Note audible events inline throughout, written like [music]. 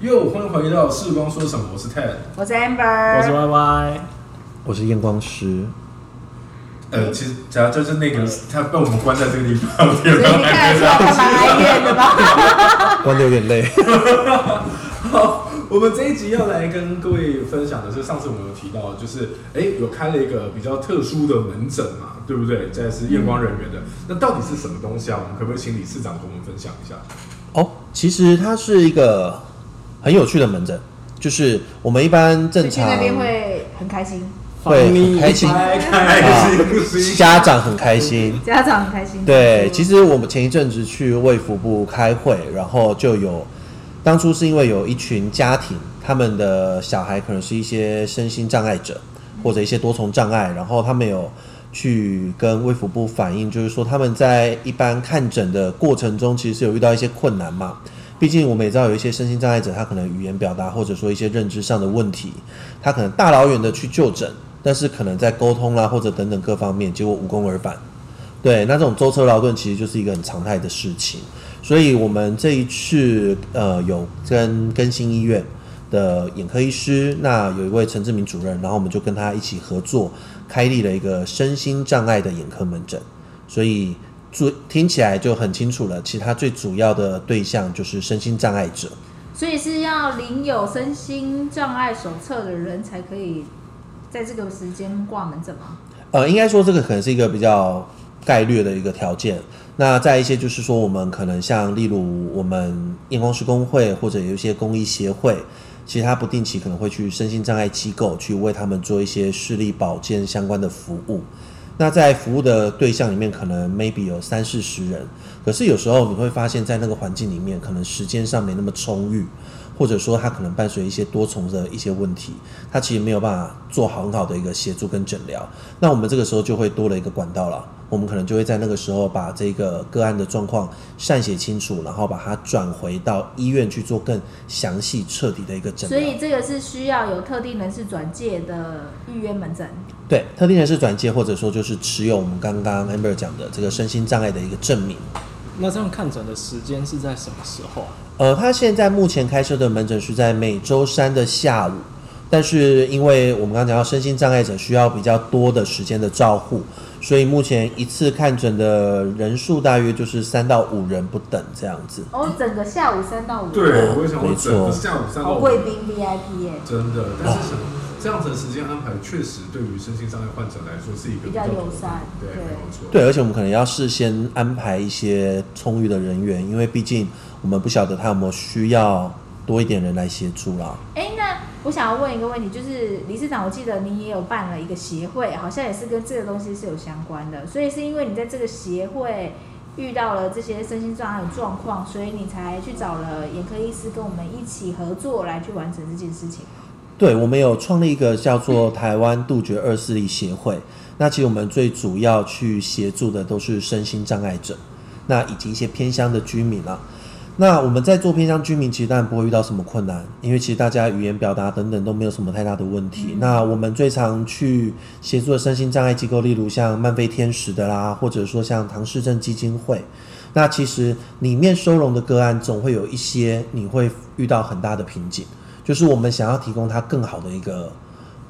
又欢迎回到视光说什么，我是 Ted。我是 Amber，我是 Y Y，我是验光师，呃，其实主要就是那个他被我们关在这个地方，所以你看 [laughs] 得出来他蛮哀怨的吧？关的有点累。[laughs] 好，我们这一集要来跟各位分享的是，上次我们有提到，就是哎、有开了一个比较特殊的门诊嘛，对不对？这是验光人员的，那到底是什么东西啊？我们可不可以请理事长跟我们分享一下？哦，其实它是一个很有趣的门诊，就是我们一般正常去那边会很开心，会很开心，开开心心，家长很开心。[laughs] 家长很开心。对，其实我们前一阵子去卫福部开会，然后就有当初是因为有一群家庭，他们的小孩可能是一些身心障碍者或者一些多重障碍，然后他们有去跟卫福部反映，就是说他们在一般看诊的过程中，其实是有遇到一些困难嘛。毕竟我们也知道有一些身心障碍者，他可能语言表达或者说一些认知上的问题，他可能大老远的去就诊，但是可能在沟通啦或者等等各方面，结果无功而返。对，那这种舟车劳顿其实就是一个很常态的事情，所以我们这一次呃有跟更新医院的眼科医师，那有一位陈志明主任，然后我们就跟他一起合作，开立了一个身心障碍的眼科门诊，所以注听起来就很清楚了，其他最主要的对象就是身心障碍者。所以是要领有身心障碍手册的人才可以在这个时间挂门诊吗？呃，应该说这个可能是一个比较概略的一个条件。那再一些就是说，我们可能像例如我们验光师工会或者有一些公益协会，其实它不定期可能会去身心障碍机构去为他们做一些视力保健相关的服务。那在服务的对象里面，可能 maybe 有三四十人，可是有时候你会发现在那个环境里面，可能时间上没那么充裕，或者说它可能伴随一些多重的一些问题，它其实没有办法做好很好的一个协助跟诊疗。那我们这个时候就会多了一个管道了，我们可能就会在那个时候把这个个案的状况善写清楚，然后把它转回到医院去做更详细彻底的一个诊疗。所以这个是需要有特定人士转介的预约门诊。对特定人士转介，或者说就是持有我们刚刚 Amber 讲的这个身心障碍的一个证明。那这样看诊的时间是在什么时候啊？呃，他现在目前开设的门诊是在每周三的下午，但是因为我们刚刚讲到身心障碍者需要比较多的时间的照护，所以目前一次看诊的人数大约就是三到五人不等这样子。哦，整个下午三到五。对，我也想没错我整个下午三到好五贵宾 VIP 耶，真的，但是想这样子的时间安排，确实对于身心障碍患者来说是一个比较妥友善对，对没有错。对，而且我们可能要事先安排一些充裕的人员，因为毕竟我们不晓得他有没有需要多一点人来协助啦。哎，那我想要问一个问题，就是理事长，我记得你也有办了一个协会，好像也是跟这个东西是有相关的，所以是因为你在这个协会遇到了这些身心障碍的状况，所以你才去找了眼科医师跟我们一起合作来去完成这件事情。对，我们有创立一个叫做 [laughs] 台湾杜绝二视力协会。那其实我们最主要去协助的都是身心障碍者，那以及一些偏乡的居民啊。那我们在做偏乡居民，其实当然不会遇到什么困难，因为其实大家语言表达等等都没有什么太大的问题。那我们最常去协助的身心障碍机构，例如像漫飞天使的啦，或者说像唐氏症基金会。那其实里面收容的个案，总会有一些你会遇到很大的瓶颈。就是我们想要提供他更好的一个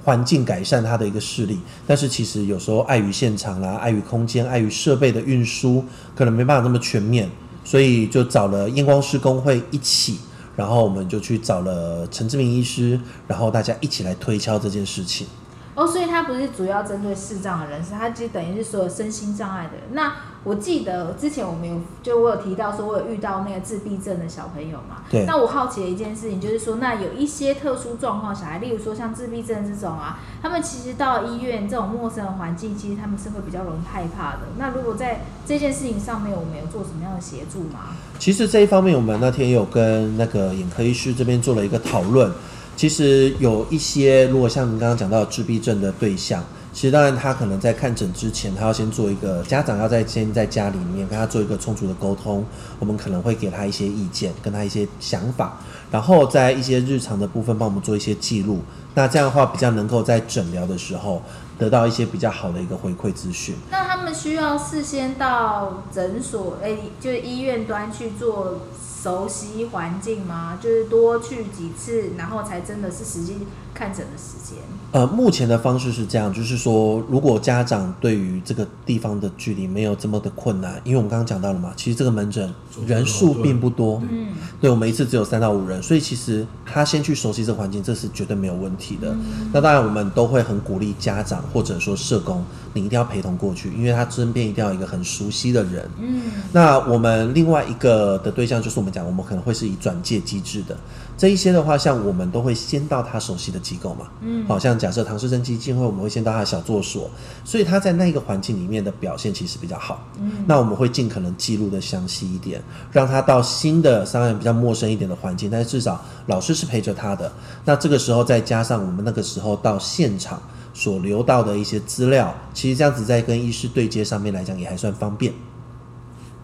环境，改善他的一个视力，但是其实有时候碍于现场啦、碍于空间、碍于设备的运输，可能没办法那么全面，所以就找了验光师工会一起，然后我们就去找了陈志明医师，然后大家一起来推敲这件事情。哦，所以他不是主要针对视障的人士，他其实等于是所有身心障碍的人。那我记得之前我们有，就我有提到说，我有遇到那个自闭症的小朋友嘛。对那我好奇的一件事情就是说，那有一些特殊状况小孩，例如说像自闭症这种啊，他们其实到医院这种陌生的环境，其实他们是会比较容易害怕的。那如果在这件事情上面，我们有做什么样的协助吗？其实这一方面，我们那天有跟那个眼科医师这边做了一个讨论。其实有一些，如果像您刚刚讲到的自闭症的对象，其实当然他可能在看诊之前，他要先做一个家长要在先在家里面跟他做一个充足的沟通，我们可能会给他一些意见，跟他一些想法，然后在一些日常的部分帮我们做一些记录。那这样的话，比较能够在诊疗的时候得到一些比较好的一个回馈资讯。那他们需要事先到诊所，哎、就是医院端去做熟悉环境吗？就是多去几次，然后才真的是实际看诊的时间。呃，目前的方式是这样，就是说，如果家长对于这个地方的距离没有这么的困难，因为我们刚刚讲到了嘛，其实这个门诊人数并不多，嗯，对我们一次只有三到五人，所以其实他先去熟悉这个环境，这是绝对没有问题的。那当然，我们都会很鼓励家长或者说社工，你一定要陪同过去，因为他身边一定要有一个很熟悉的人。嗯，那我们另外一个的对象就是我们讲，我们可能会是以转介机制的这一些的话，像我们都会先到他熟悉的机构嘛，嗯好像假设唐氏症基金会，我们会先到他的小作所，所以他在那个环境里面的表现其实比较好。嗯，那我们会尽可能记录的详细一点，让他到新的当然比较陌生一点的环境，但是至少老师是陪着他的。那这个时候再加上我们那个时候到现场所留到的一些资料，其实这样子在跟医师对接上面来讲也还算方便。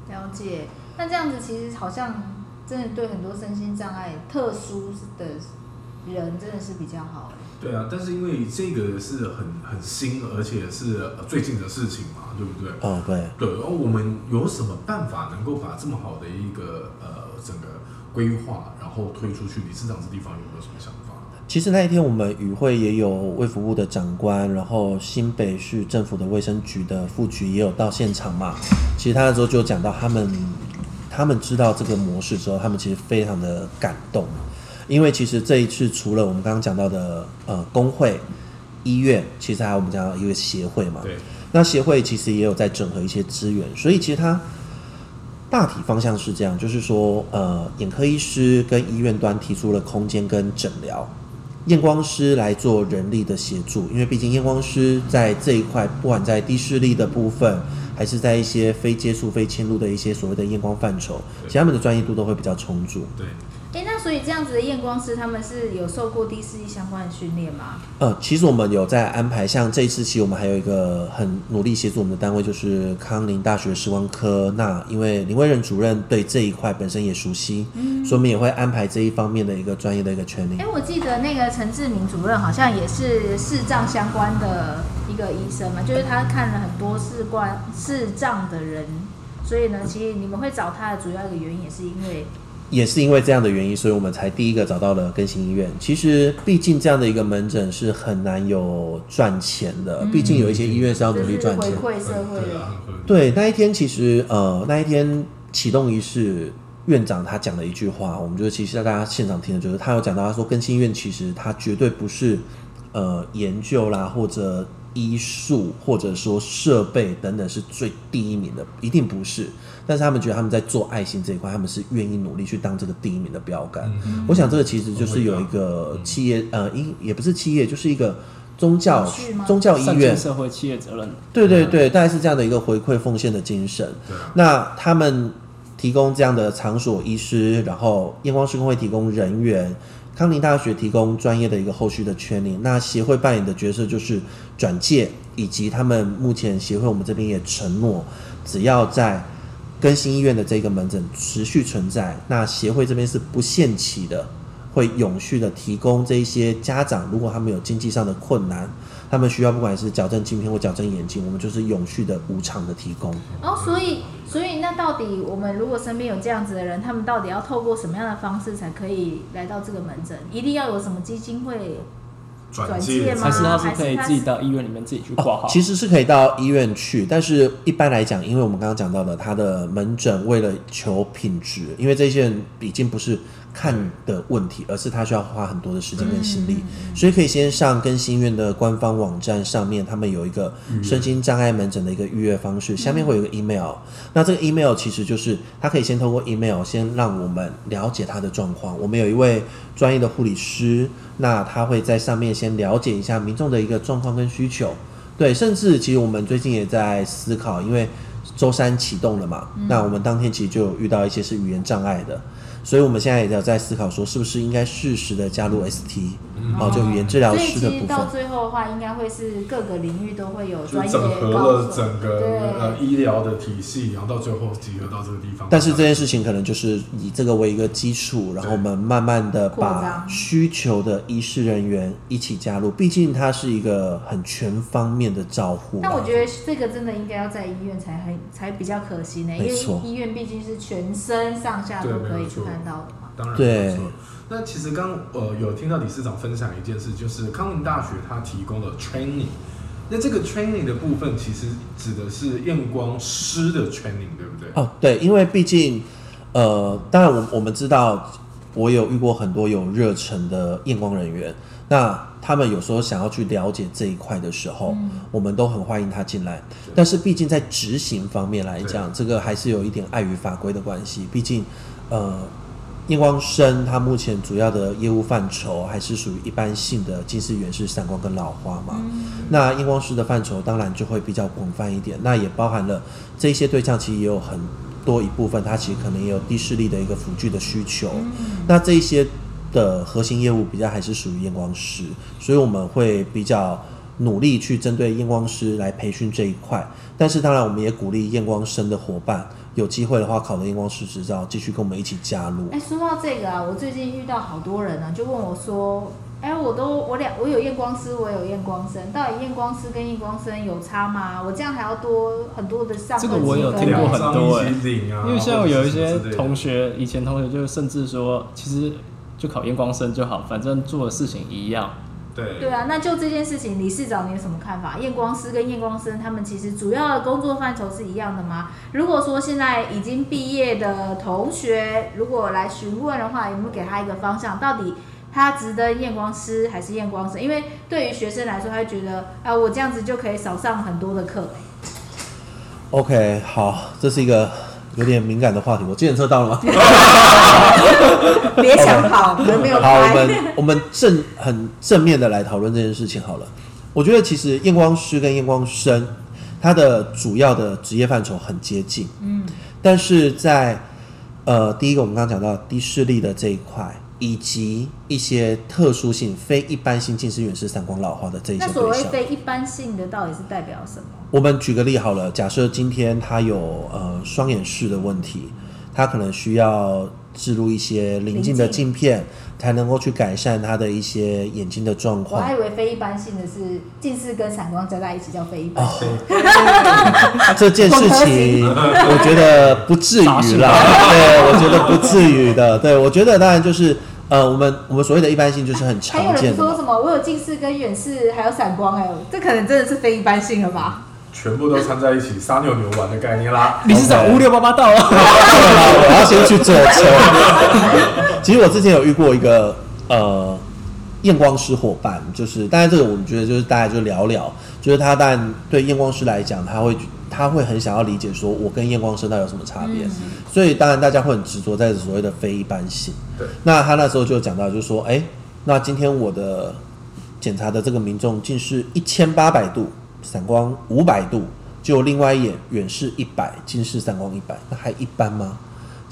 了解。那这样子其实好像真的对很多身心障碍特殊的人真的是比较好哎。对啊，但是因为这个是很很新，而且是呃最近的事情嘛，对不对？哦，对。对，然后我们有什么办法能够把这么好的一个呃整个规划，然后推出去？理事长这地方有没有什么想法？其实那一天我们与会也有卫福部的长官，然后新北市政府的卫生局的副局也有到现场嘛。其实他那时候就讲到他们，他们知道这个模式之后，他们其实非常的感动，因为其实这一次除了我们刚刚讲到的呃工会、医院，其实还有我们讲到一个协会嘛。对，那协会其实也有在整合一些资源，所以其实它大体方向是这样，就是说，呃，眼科医师跟医院端提出了空间跟诊疗，验光师来做人力的协助，因为毕竟验光师在这一块，不管在低视力的部分，还是在一些非接触、非侵入的一些所谓的验光范畴，其实他们的专业度都会比较充足。对，哎，那所以这样子的验光师他们是有受过低视力相关的训练吗？呃，其实我们有在安排，像这一次期我们还有一个很努力协助我们的单位，就是康宁大学视光科。那因为林威仁主任对这一块本身也熟悉，嗯所以我们也会安排这一方面的一个专业的一个权利哎，。我记得那个陈志明主任好像也是视障相关的一个医生嘛，就是他看了很多视光视障的人，所以呢，其实你们会找他的主要一个原因也是因为，也是因为这样的原因，所以我们才第一个找到了更新医院。其实，毕竟这样的一个门诊是很难有赚钱的，毕竟有一些医院是要努力赚钱回。馈社会对啊，很合理。对，那一天其实呃，那一天启动仪式，院长他讲了一句话，我们就其实大家现场听的就是他有讲到，他说更新医院其实他绝对不是呃研究啦或者医术或者说设备等等是最第一名的，一定不是。但是他们觉得他们在做爱心这一块，他们是愿意努力去当这个第一名的标杆。嗯我想这个其实就是有一个企业呃，医也不是企业，就是一个宗教宗教医院社会企业责任。对对对，大概是这样的一个回馈奉献的精神。那他们提供这样的场所医师，然后验光师工会提供人员，康宁大学提供专业的一个后续的圈领。那协会扮演的角色就是转介，以及他们目前协会我们这边也承诺，只要在更新医院的这个门诊持续存在，那协会这边是不限期的。会永续的提供这一些家长，如果他们有经济上的困难，他们需要不管是矫正镜片或矫正眼睛，我们就是永续的无偿的提供。哦，所以所以那到底我们如果身边有这样子的人，他们到底要透过什么样的方式才可以来到这个门诊？一定要有什么基金会？转介介吗还是他是可以自己到医院里面自己去挂号？其实是可以到医院去，但是一般来讲，因为我们刚刚讲到的，他的门诊为了求品质，因为这些人已经不是看的问题，而是他需要花很多的时间跟心力，所以可以先上更新院的官方网站上面，他们有一个身心障碍门诊的一个预约方式，下面会有一个 email，那这个 email 其实就是他可以先通过 email 先让我们了解他的状况，我们有一位专业的护理师，那他会在上面先了解一下民众的一个状况跟需求。对，甚至其实我们最近也在思考，因为周三启动了嘛，那我们当天其实就有遇到一些是语言障碍的，所以我们现在也要在思考说，是不是应该适时的加入 ST，哦，就语言治疗师的部其实到。最后的话，应该会是各个领域都会有就专业整合了整个呃医疗的体系，然后到最后集合到这个地方。但是这件事情可能就是以这个为一个基础，然后我们慢慢的把需求的医师人员一起加入，毕竟它是一个很全方面的照护啦。但我觉得这个真的应该要在医院才很才比较可行呢，因为医院毕竟是全身上下都可以去看到的嘛。当然对没错。那其实刚呃有听到理事长分享一件事，就是康宁大学它提供了 training。那这个 training 的部分，其实指的是验光师的 training，对不对？哦，对，因为毕竟，呃，当然我我们知道，我有遇过很多有热忱的验光人员，那他们有时候想要去了解这一块的时候，嗯我们都很欢迎他进来。但是毕竟在执行方面来讲，这个还是有一点碍于法规的关系，毕竟，呃。验光生它目前主要的业务范畴还是属于一般性的近视、远视、散光跟老花嘛。那验光师的范畴当然就会比较广泛一点，那也包含了这一些对象，其实也有很多一部分，它其实可能也有低视力的一个辅具的需求。那这一些的核心业务比较还是属于验光师，所以我们会比较努力去针对验光师来培训这一块。但是当然，我们也鼓励验光生的伙伴有机会的话，考了验光师执照，继续跟我们一起加入。哎，说到这个啊，我最近遇到好多人啊，就问我说，哎，我都我两我有验光师，我有验光生，到底验光师跟验光生有差吗？我这样还要多很多的上课这个我有听过欸很多哎因为像我有一些同学，以前同学就甚至说，其实就考验光生就好，反正做的事情一样。对对啊，那就这件事情，理事长你有什么看法？验光师跟验光生他们其实主要的工作范畴是一样的吗？如果说现在已经毕业的同学，如果来询问的话，有没有给他一个方向？到底他值得验光师还是验光生？因为对于学生来说，他会觉得啊，我这样子就可以少上很多的课。OK，好，这是一个有点敏感的话题。我检测到了吗？[laughs] 别想跑，[laughs] 门没有好，我。们我们正很正面的来讨论这件事情好了。我觉得其实验光师跟验光生，他的主要的职业范畴很接近，嗯，但是在呃第一个我们刚刚讲到低视力的这一块，以及一些特殊性、非一般性近视、远视、散光、老化的这一些那所谓。非一般性的到底是代表什么？我们举个例好了，假设今天他有呃双眼视的问题，他可能需要置入一些临近的镜片，才能够去改善他的一些眼睛的状况我还。以为非一般性的是近视跟散光加在一起叫非一般哦性。[laughs] 这件事情，[laughs] 我觉得不至于啦。对，我觉得不至于的。对，我觉得当然就是呃，我们我们所谓的一般性就是很还有人常见的嘛。说什么我有近视跟远视还有散光哎、这可能真的是非一般性了吧？全部都掺在一起，撒牛牛丸的概念啦。理事长五六八八到 [laughs] 了，我要先去坐车。[laughs] 其实我之前有遇过一个呃验光师伙伴，就是当然这个我们觉得就是大家就聊聊，就是他当然对验光师来讲，他会他会很想要理解说我跟验光师到底有什么差别，所以当然大家会很执着在所谓的非一般性。对，那他那时候就讲到，就是说，哎、那今天我的检查的这个民众近视一千八百度，散光五百度，就另外一眼远视一百，近视散光一百，那还一般吗？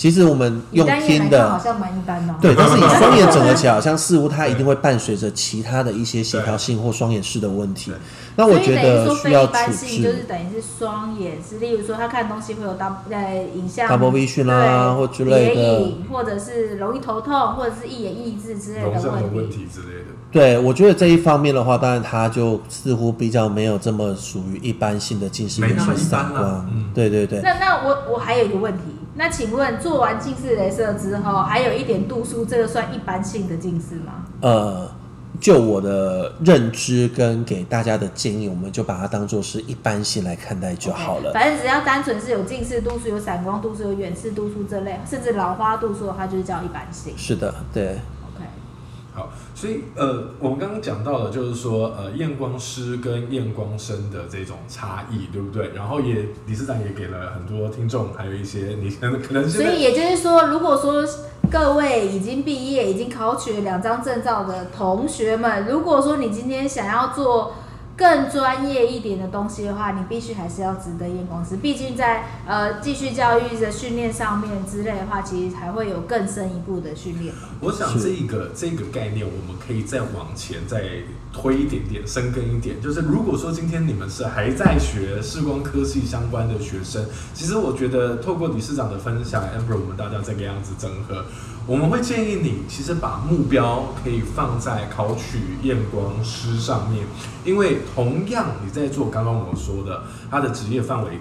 其实我们用听的好，像蛮一般的哦、对，但是以双眼整合 [laughs] 起来，好像似乎它一定会伴随着其他的一些协调性或双眼视的问题。那我觉得需要处置就是等于是双眼是，例如说他看东西会有 double 呃影像 double vision 啊或之类的，或者是容易头痛，或者是一眼抑制之类的问问题之类的。对，我觉得这一方面的话，当然它就似乎比较没有这么属于一般性的近视眼视没那么一般啦散光。嗯对对对。那那我我还有一个问题，那请问做完近视雷射之后，还有一点度数，这个算一般性的近视吗？呃，就我的认知跟给大家的建议，我们就把它当做是一般性来看待就好了。反正只要单纯是有近视度数、有散光度数、有远视度数这类，甚至老花度数的话，就是叫一般性。是的，对所以呃，我们刚刚讲到的，就是说呃，验光师跟验光生的这种差异，对不对？然后也理事长也给了很多听众，还有一些你可能所以也就是说，如果说各位已经毕业、已经考取了两张证照的同学们，如果说你今天想要做更专业一点的东西的话，你必须还是要值得验光师。毕竟在呃继续教育的训练上面之类的话，其实还会有更深一步的训练。我想这个这个概念，我们可以再往前再推一点点，深耕一点。就是如果说今天你们是还在学视光科技相关的学生，其实我觉得透过理事长的分享，amber 我们大家这个样子整合，我们会建议你其实把目标可以放在考取验光师上面，因为同样你在做刚刚我说的，他的职业范围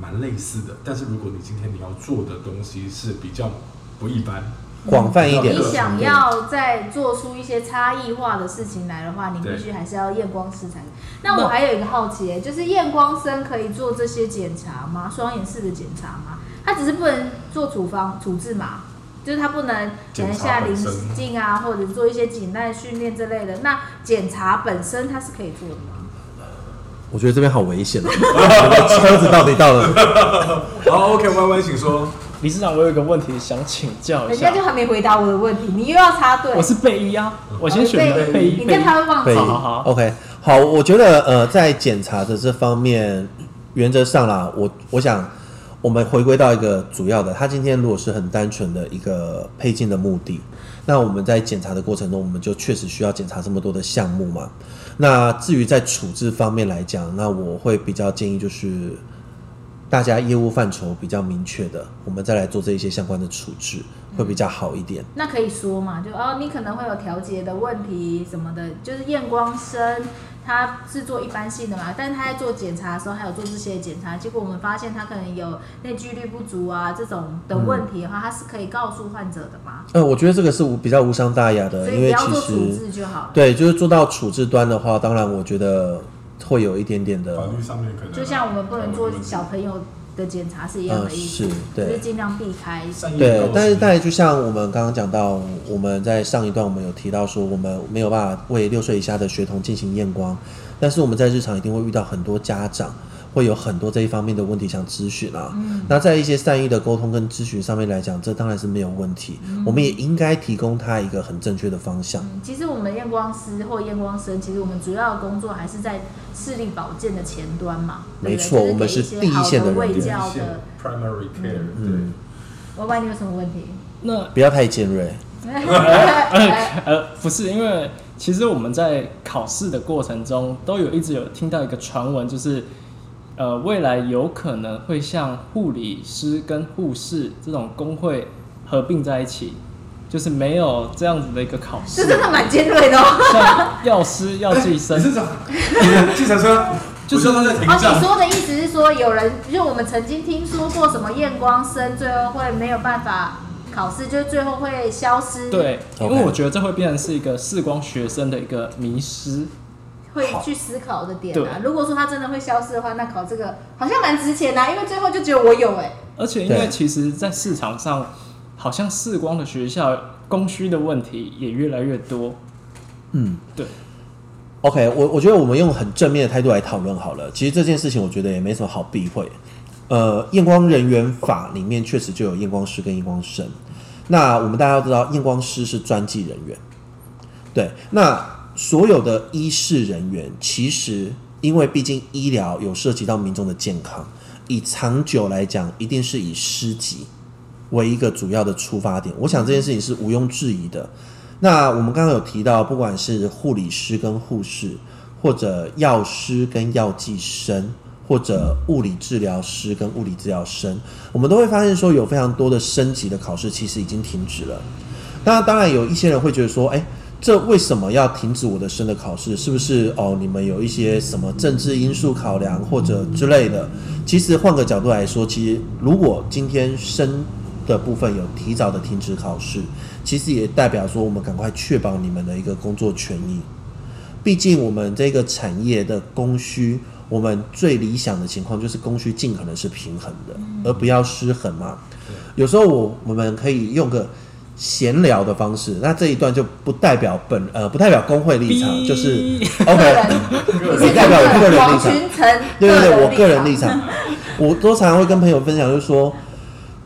蛮类似的，但是如果你今天你要做的东西是比较不一般。广泛一点。你想要再做出一些差异化的事情来的话，你必须还是要验光师才。那我还有一个好奇，就是验光生可以做这些检查吗？双眼式的检查吗？他只是不能做处方处置嘛，就是他不能可检查能下棱本身镜啊，或者做一些颈带训练之类的。那检查本身他是可以做的吗？我觉得这边好危险哦，我 [laughs] 的车子到底到了？好，OK，Y Y，请说。理事长，我有一个问题想请教一下人家就。还没回答我的问题，你又要插队。我是备一啊，我先选备一，你这样他会忘记。好好好 OK，好，我觉得呃，在检查的这方面，原则上啦，我我想我们回归到一个主要的，他今天如果是很单纯的一个配镜的目的，那我们在检查的过程中，我们就确实需要检查这么多的项目嘛。那至于在处置方面来讲，那我会比较建议就是。大家业务范畴比较明确的，我们再来做这一些相关的处置，会比较好一点。那可以说嘛，就哦，你可能会有调节的问题什么的，就是验光生他是做一般性的嘛，但是他在做检查的时候还有做这些检查，结果我们发现他可能有内聚率不足啊这种的问题的话，他是可以告诉患者的嘛，呃，我觉得这个是无比较无伤大雅的，所以不要因为其做处实置就好了。对，就是做到处置端的话，当然我觉得会有一点点的法，律上面可能就像我们不能做小朋友的检查是一样的嗯意思，是就对是尽量避开。对但是但就像我们刚刚讲到，我们在上一段我们有提到说，我们没有办法为六岁以下的学童进行验光，但是我们在日常一定会遇到很多家长会有很多这一方面的问题想咨询啊。那在一些善意的沟通跟咨询上面来讲，这当然是没有问题，我们也应该提供他一个很正确的方向。嗯，其实我们验光师或验光生，其实我们主要的工作还是在视力保健的前端嘛，没错我们是第一线的人好卫员教的。primary care，对嗯，我问你有什么问题？那不要太尖锐。[laughs] 呃，不是，因为其实我们在考试的过程中，都有一直有听到一个传闻，就是呃，未来有可能会像护理师跟护士这种工会合并在一起，就是没有这样子的一个考试这，真的蛮尖锐的哦。像药师、药剂理生，[laughs] 事长，计程车，就是我叫他在停哦，你站。说的意思是说，有人就我们曾经听说过什么验光生最后会没有办法考试，就是最后会消失，，对，因为我觉得这会变成是一个视光学生的一个迷失。会去思考的点对啊。如果说它真的会消失的话，那考这个好像蛮值钱的啊、因为最后就只有我有哎、而且因为其实，在市场上，好像视光的学校供需的问题也越来越多。嗯，对。OK，我我觉得我们用很正面的态度来讨论好了。其实这件事情我觉得也没什么好避讳。呃，验光人员法里面确实就有验光师跟验光生。那我们大家都知道，验光师是专技人员。对，那所有的医事人员，其实因为毕竟医疗有涉及到民众的健康，以长久来讲，一定是以师级为一个主要的出发点。我想这件事情是毋庸置疑的。那我们刚刚有提到，不管是护理师跟护士，或者药师跟药剂生，或者物理治疗师跟物理治疗生，我们都会发现说，有非常多的升级的考试其实已经停止了。那当然有一些人会觉得说，哎，这为什么要停止我的生的考试？是不是哦？你们有一些什么政治因素考量或者之类的？其实换个角度来说，其实如果今天生的部分有提早的停止考试，其实也代表说我们赶快确保你们的一个工作权益。毕竟我们这个产业的供需，我们最理想的情况就是供需尽可能是平衡的，而不要失衡嘛。有时候我我们可以用个闲聊的方式，那这一段就不代表本呃不代表工会立场，就是 [laughs] OK，只是代表我个人立场。对对对，我个人立场。场，我都常常会跟朋友分享，就是说，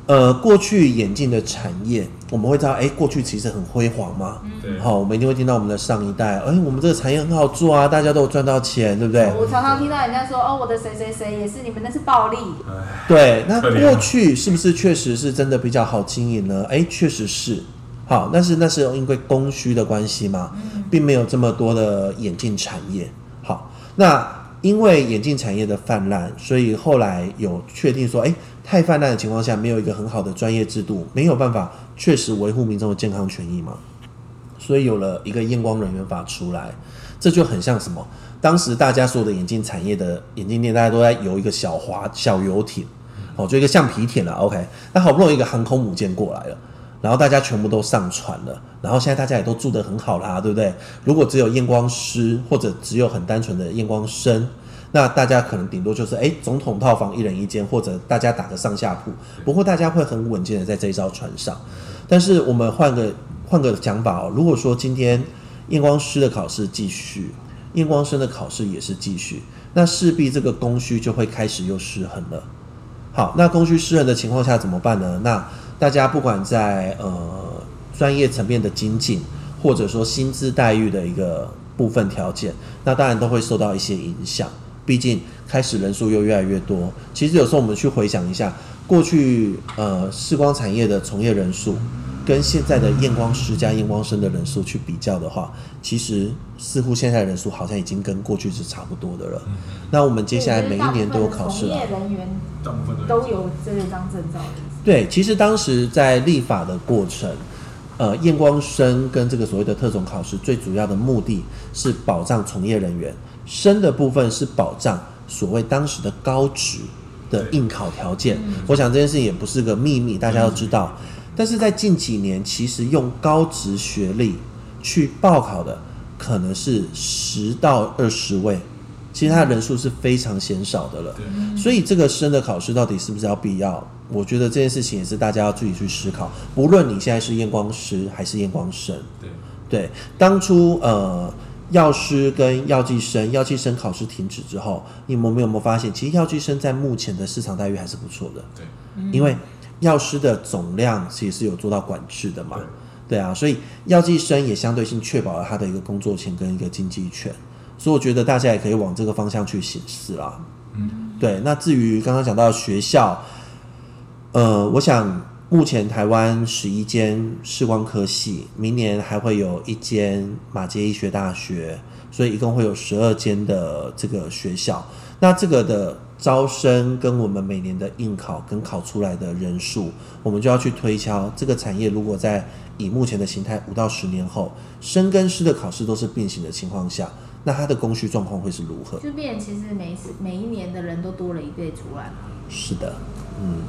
呃，过去眼镜的产业，我们会知道，哎，过去其实很辉煌嘛。对，好，我们一定会听到我们的上一代，哎，我们这个产业很好做啊，大家都有赚到钱，对不对？我常常听到人家说，哦，我的谁谁谁也是你们那是暴利，哎，对，那过去是不是确实是真的比较好经营呢？哎，确实是。好，但是那是因为供需的关系嘛，并没有这么多的眼镜产业。好，那因为眼镜产业的泛滥，所以后来有确定说，哎，太泛滥的情况下，没有一个很好的专业制度，没有办法确实维护民众的健康权益嘛，所以有了一个验光人员法出来，这就很像什么？当时大家所有的眼镜产业的眼镜店，大家都在游一个小滑小游艇，哦，就一个橡皮艇了。OK，那好不容易一个航空母舰过来了，然后大家全部都上船了，然后现在大家也都住得很好啦，对不对？如果只有验光师或者只有很单纯的验光生，那大家可能顶多就是哎，总统套房一人一间，或者大家打个上下铺。不过大家会很稳健的在这一艘船上。但是我们换个换个讲法哦，如果说今天验光师的考试继续，验光生的考试也是继续，那势必这个供需就会开始又失衡了。好，那供需失衡的情况下怎么办呢？那大家不管在呃专业层面的精进，或者说薪资待遇的一个部分条件，那当然都会受到一些影响。毕竟开始人数又越来越多。其实有时候我们去回想一下，过去呃视光产业的从业人数，跟现在的验光师加验光生的人数去比较的话，其实似乎现在的人数好像已经跟过去是差不多的了。那我们接下来每一年都有考试了从业。人员大部分都有这张证照的。对，其实当时在立法的过程，呃，验光生跟这个所谓的特种考试，最主要的目的是保障从业人员，生的部分是保障所谓当时的高职的应考条件。我想这件事情也不是个秘密，大家都知道。但是在近几年，其实用高职学历去报考的，可能是十到二十位，其实他的人数是非常鲜少的了。所以这个生的考试到底是不是要必要？我觉得这件事情也是大家要自己去思考。不论你现在是验光师还是验光生，对对，当初呃药师跟药剂生，药剂生考试停止之后，你们有没有发现，其实药剂生在目前的市场待遇还是不错的，对因为药师的总量其实是有做到管制的嘛。对啊，所以药剂生也相对性确保了他的一个工作权跟一个经济权，所以我觉得大家也可以往这个方向去行事啦。嗯，对，那至于刚刚讲到学校，呃，我想目前台湾十一间视光科系，明年还会有一间马街医学大学，所以一共会有十二间的这个学校。那这个的招生跟我们每年的应考跟考出来的人数，我们就要去推敲这个产业如果在以目前的形态五到十年后，生跟师的考试都是并行的情况下，那它的供需状况会是如何？就变其实每一次每一年的人都多了一倍出来。是的，嗯，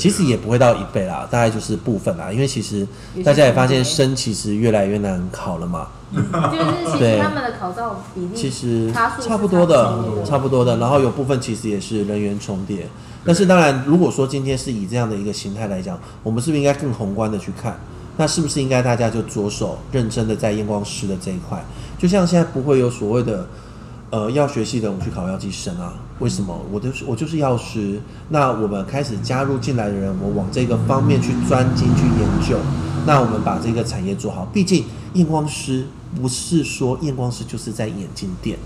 其实也不会到一倍啦，大概就是部分啦，因为其实大家也发现同学生其实越来越难考了嘛，[laughs] 就是其对实他们的考照比例其实差不多，的差不多的，然后有部分其实也是人员重叠，但是当然，如果说今天是以这样的一个形态来讲，我们是不是应该更宏观的去看？那是不是应该大家就着手认真的在验光师的这一块？就像现在不会有所谓的呃药学系的我们去考药剂生啊？为什么？我就是我就是药师，那我们开始加入进来的人，我往这个方面去专精去研究，那我们把这个产业做好。毕竟验光师不是说验光师就是在眼镜店。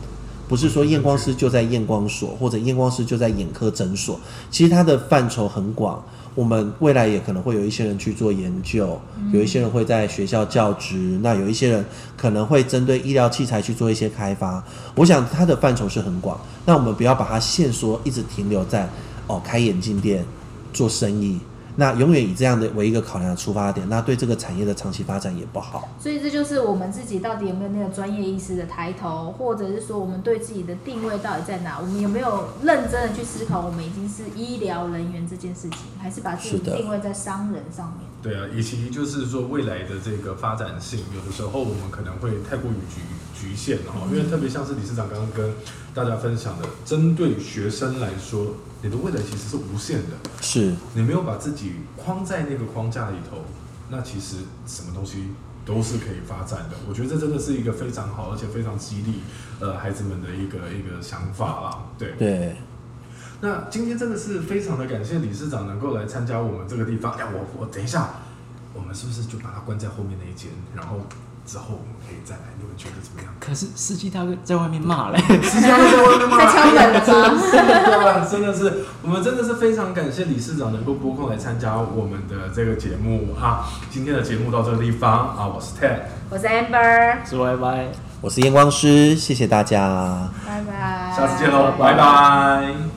不是说验光师就在验光所，或者验光师就在眼科诊所，其实它的范畴很广。我们未来也可能会有一些人去做研究，有一些人会在学校教职，那有一些人可能会针对医疗器材去做一些开发。我想它的范畴是很广，那我们不要把它限缩，一直停留在哦开眼镜店做生意，那永远以这样的为一个考量的出发点，那对这个产业的长期发展也不好。所以这就是我们自己到底有没有那个专业意识的抬头，或者是说我们对自己的定位到底在哪？我们有没有认真的去思考，我们已经是医疗人员这件事情，还是把自己定位在商人上面？对啊，以及就是说未来的这个发展性，有的时候我们可能会太过于局局限了哈，因为特别像是理事长刚刚跟大家分享的，针对学生来说，你的未来其实是无限的，是，你没有把自己框在那个框架里头，那其实什么东西都是可以发展的。我觉得这真的是一个非常好，而且非常激励呃孩子们的一个一个想法啦。对，对，那今天真的是非常的感谢理事长能够来参加我们这个地方。哎，我我等一下，我们是不是就把它关在后面那一间，然后之后我们可以再来？你们觉得怎么样？可是司机大哥在外面骂嘞，司机大哥在外面骂？在敲门了吗对啊，[laughs] 真的是，我们真的是非常感谢理事长能够拨空来参加我们的这个节目啊。今天的节目到这个地方啊，我是 Ted，我是 Amber，是 Y Y。我是验光师，谢谢大家。拜拜，下次见喽，拜拜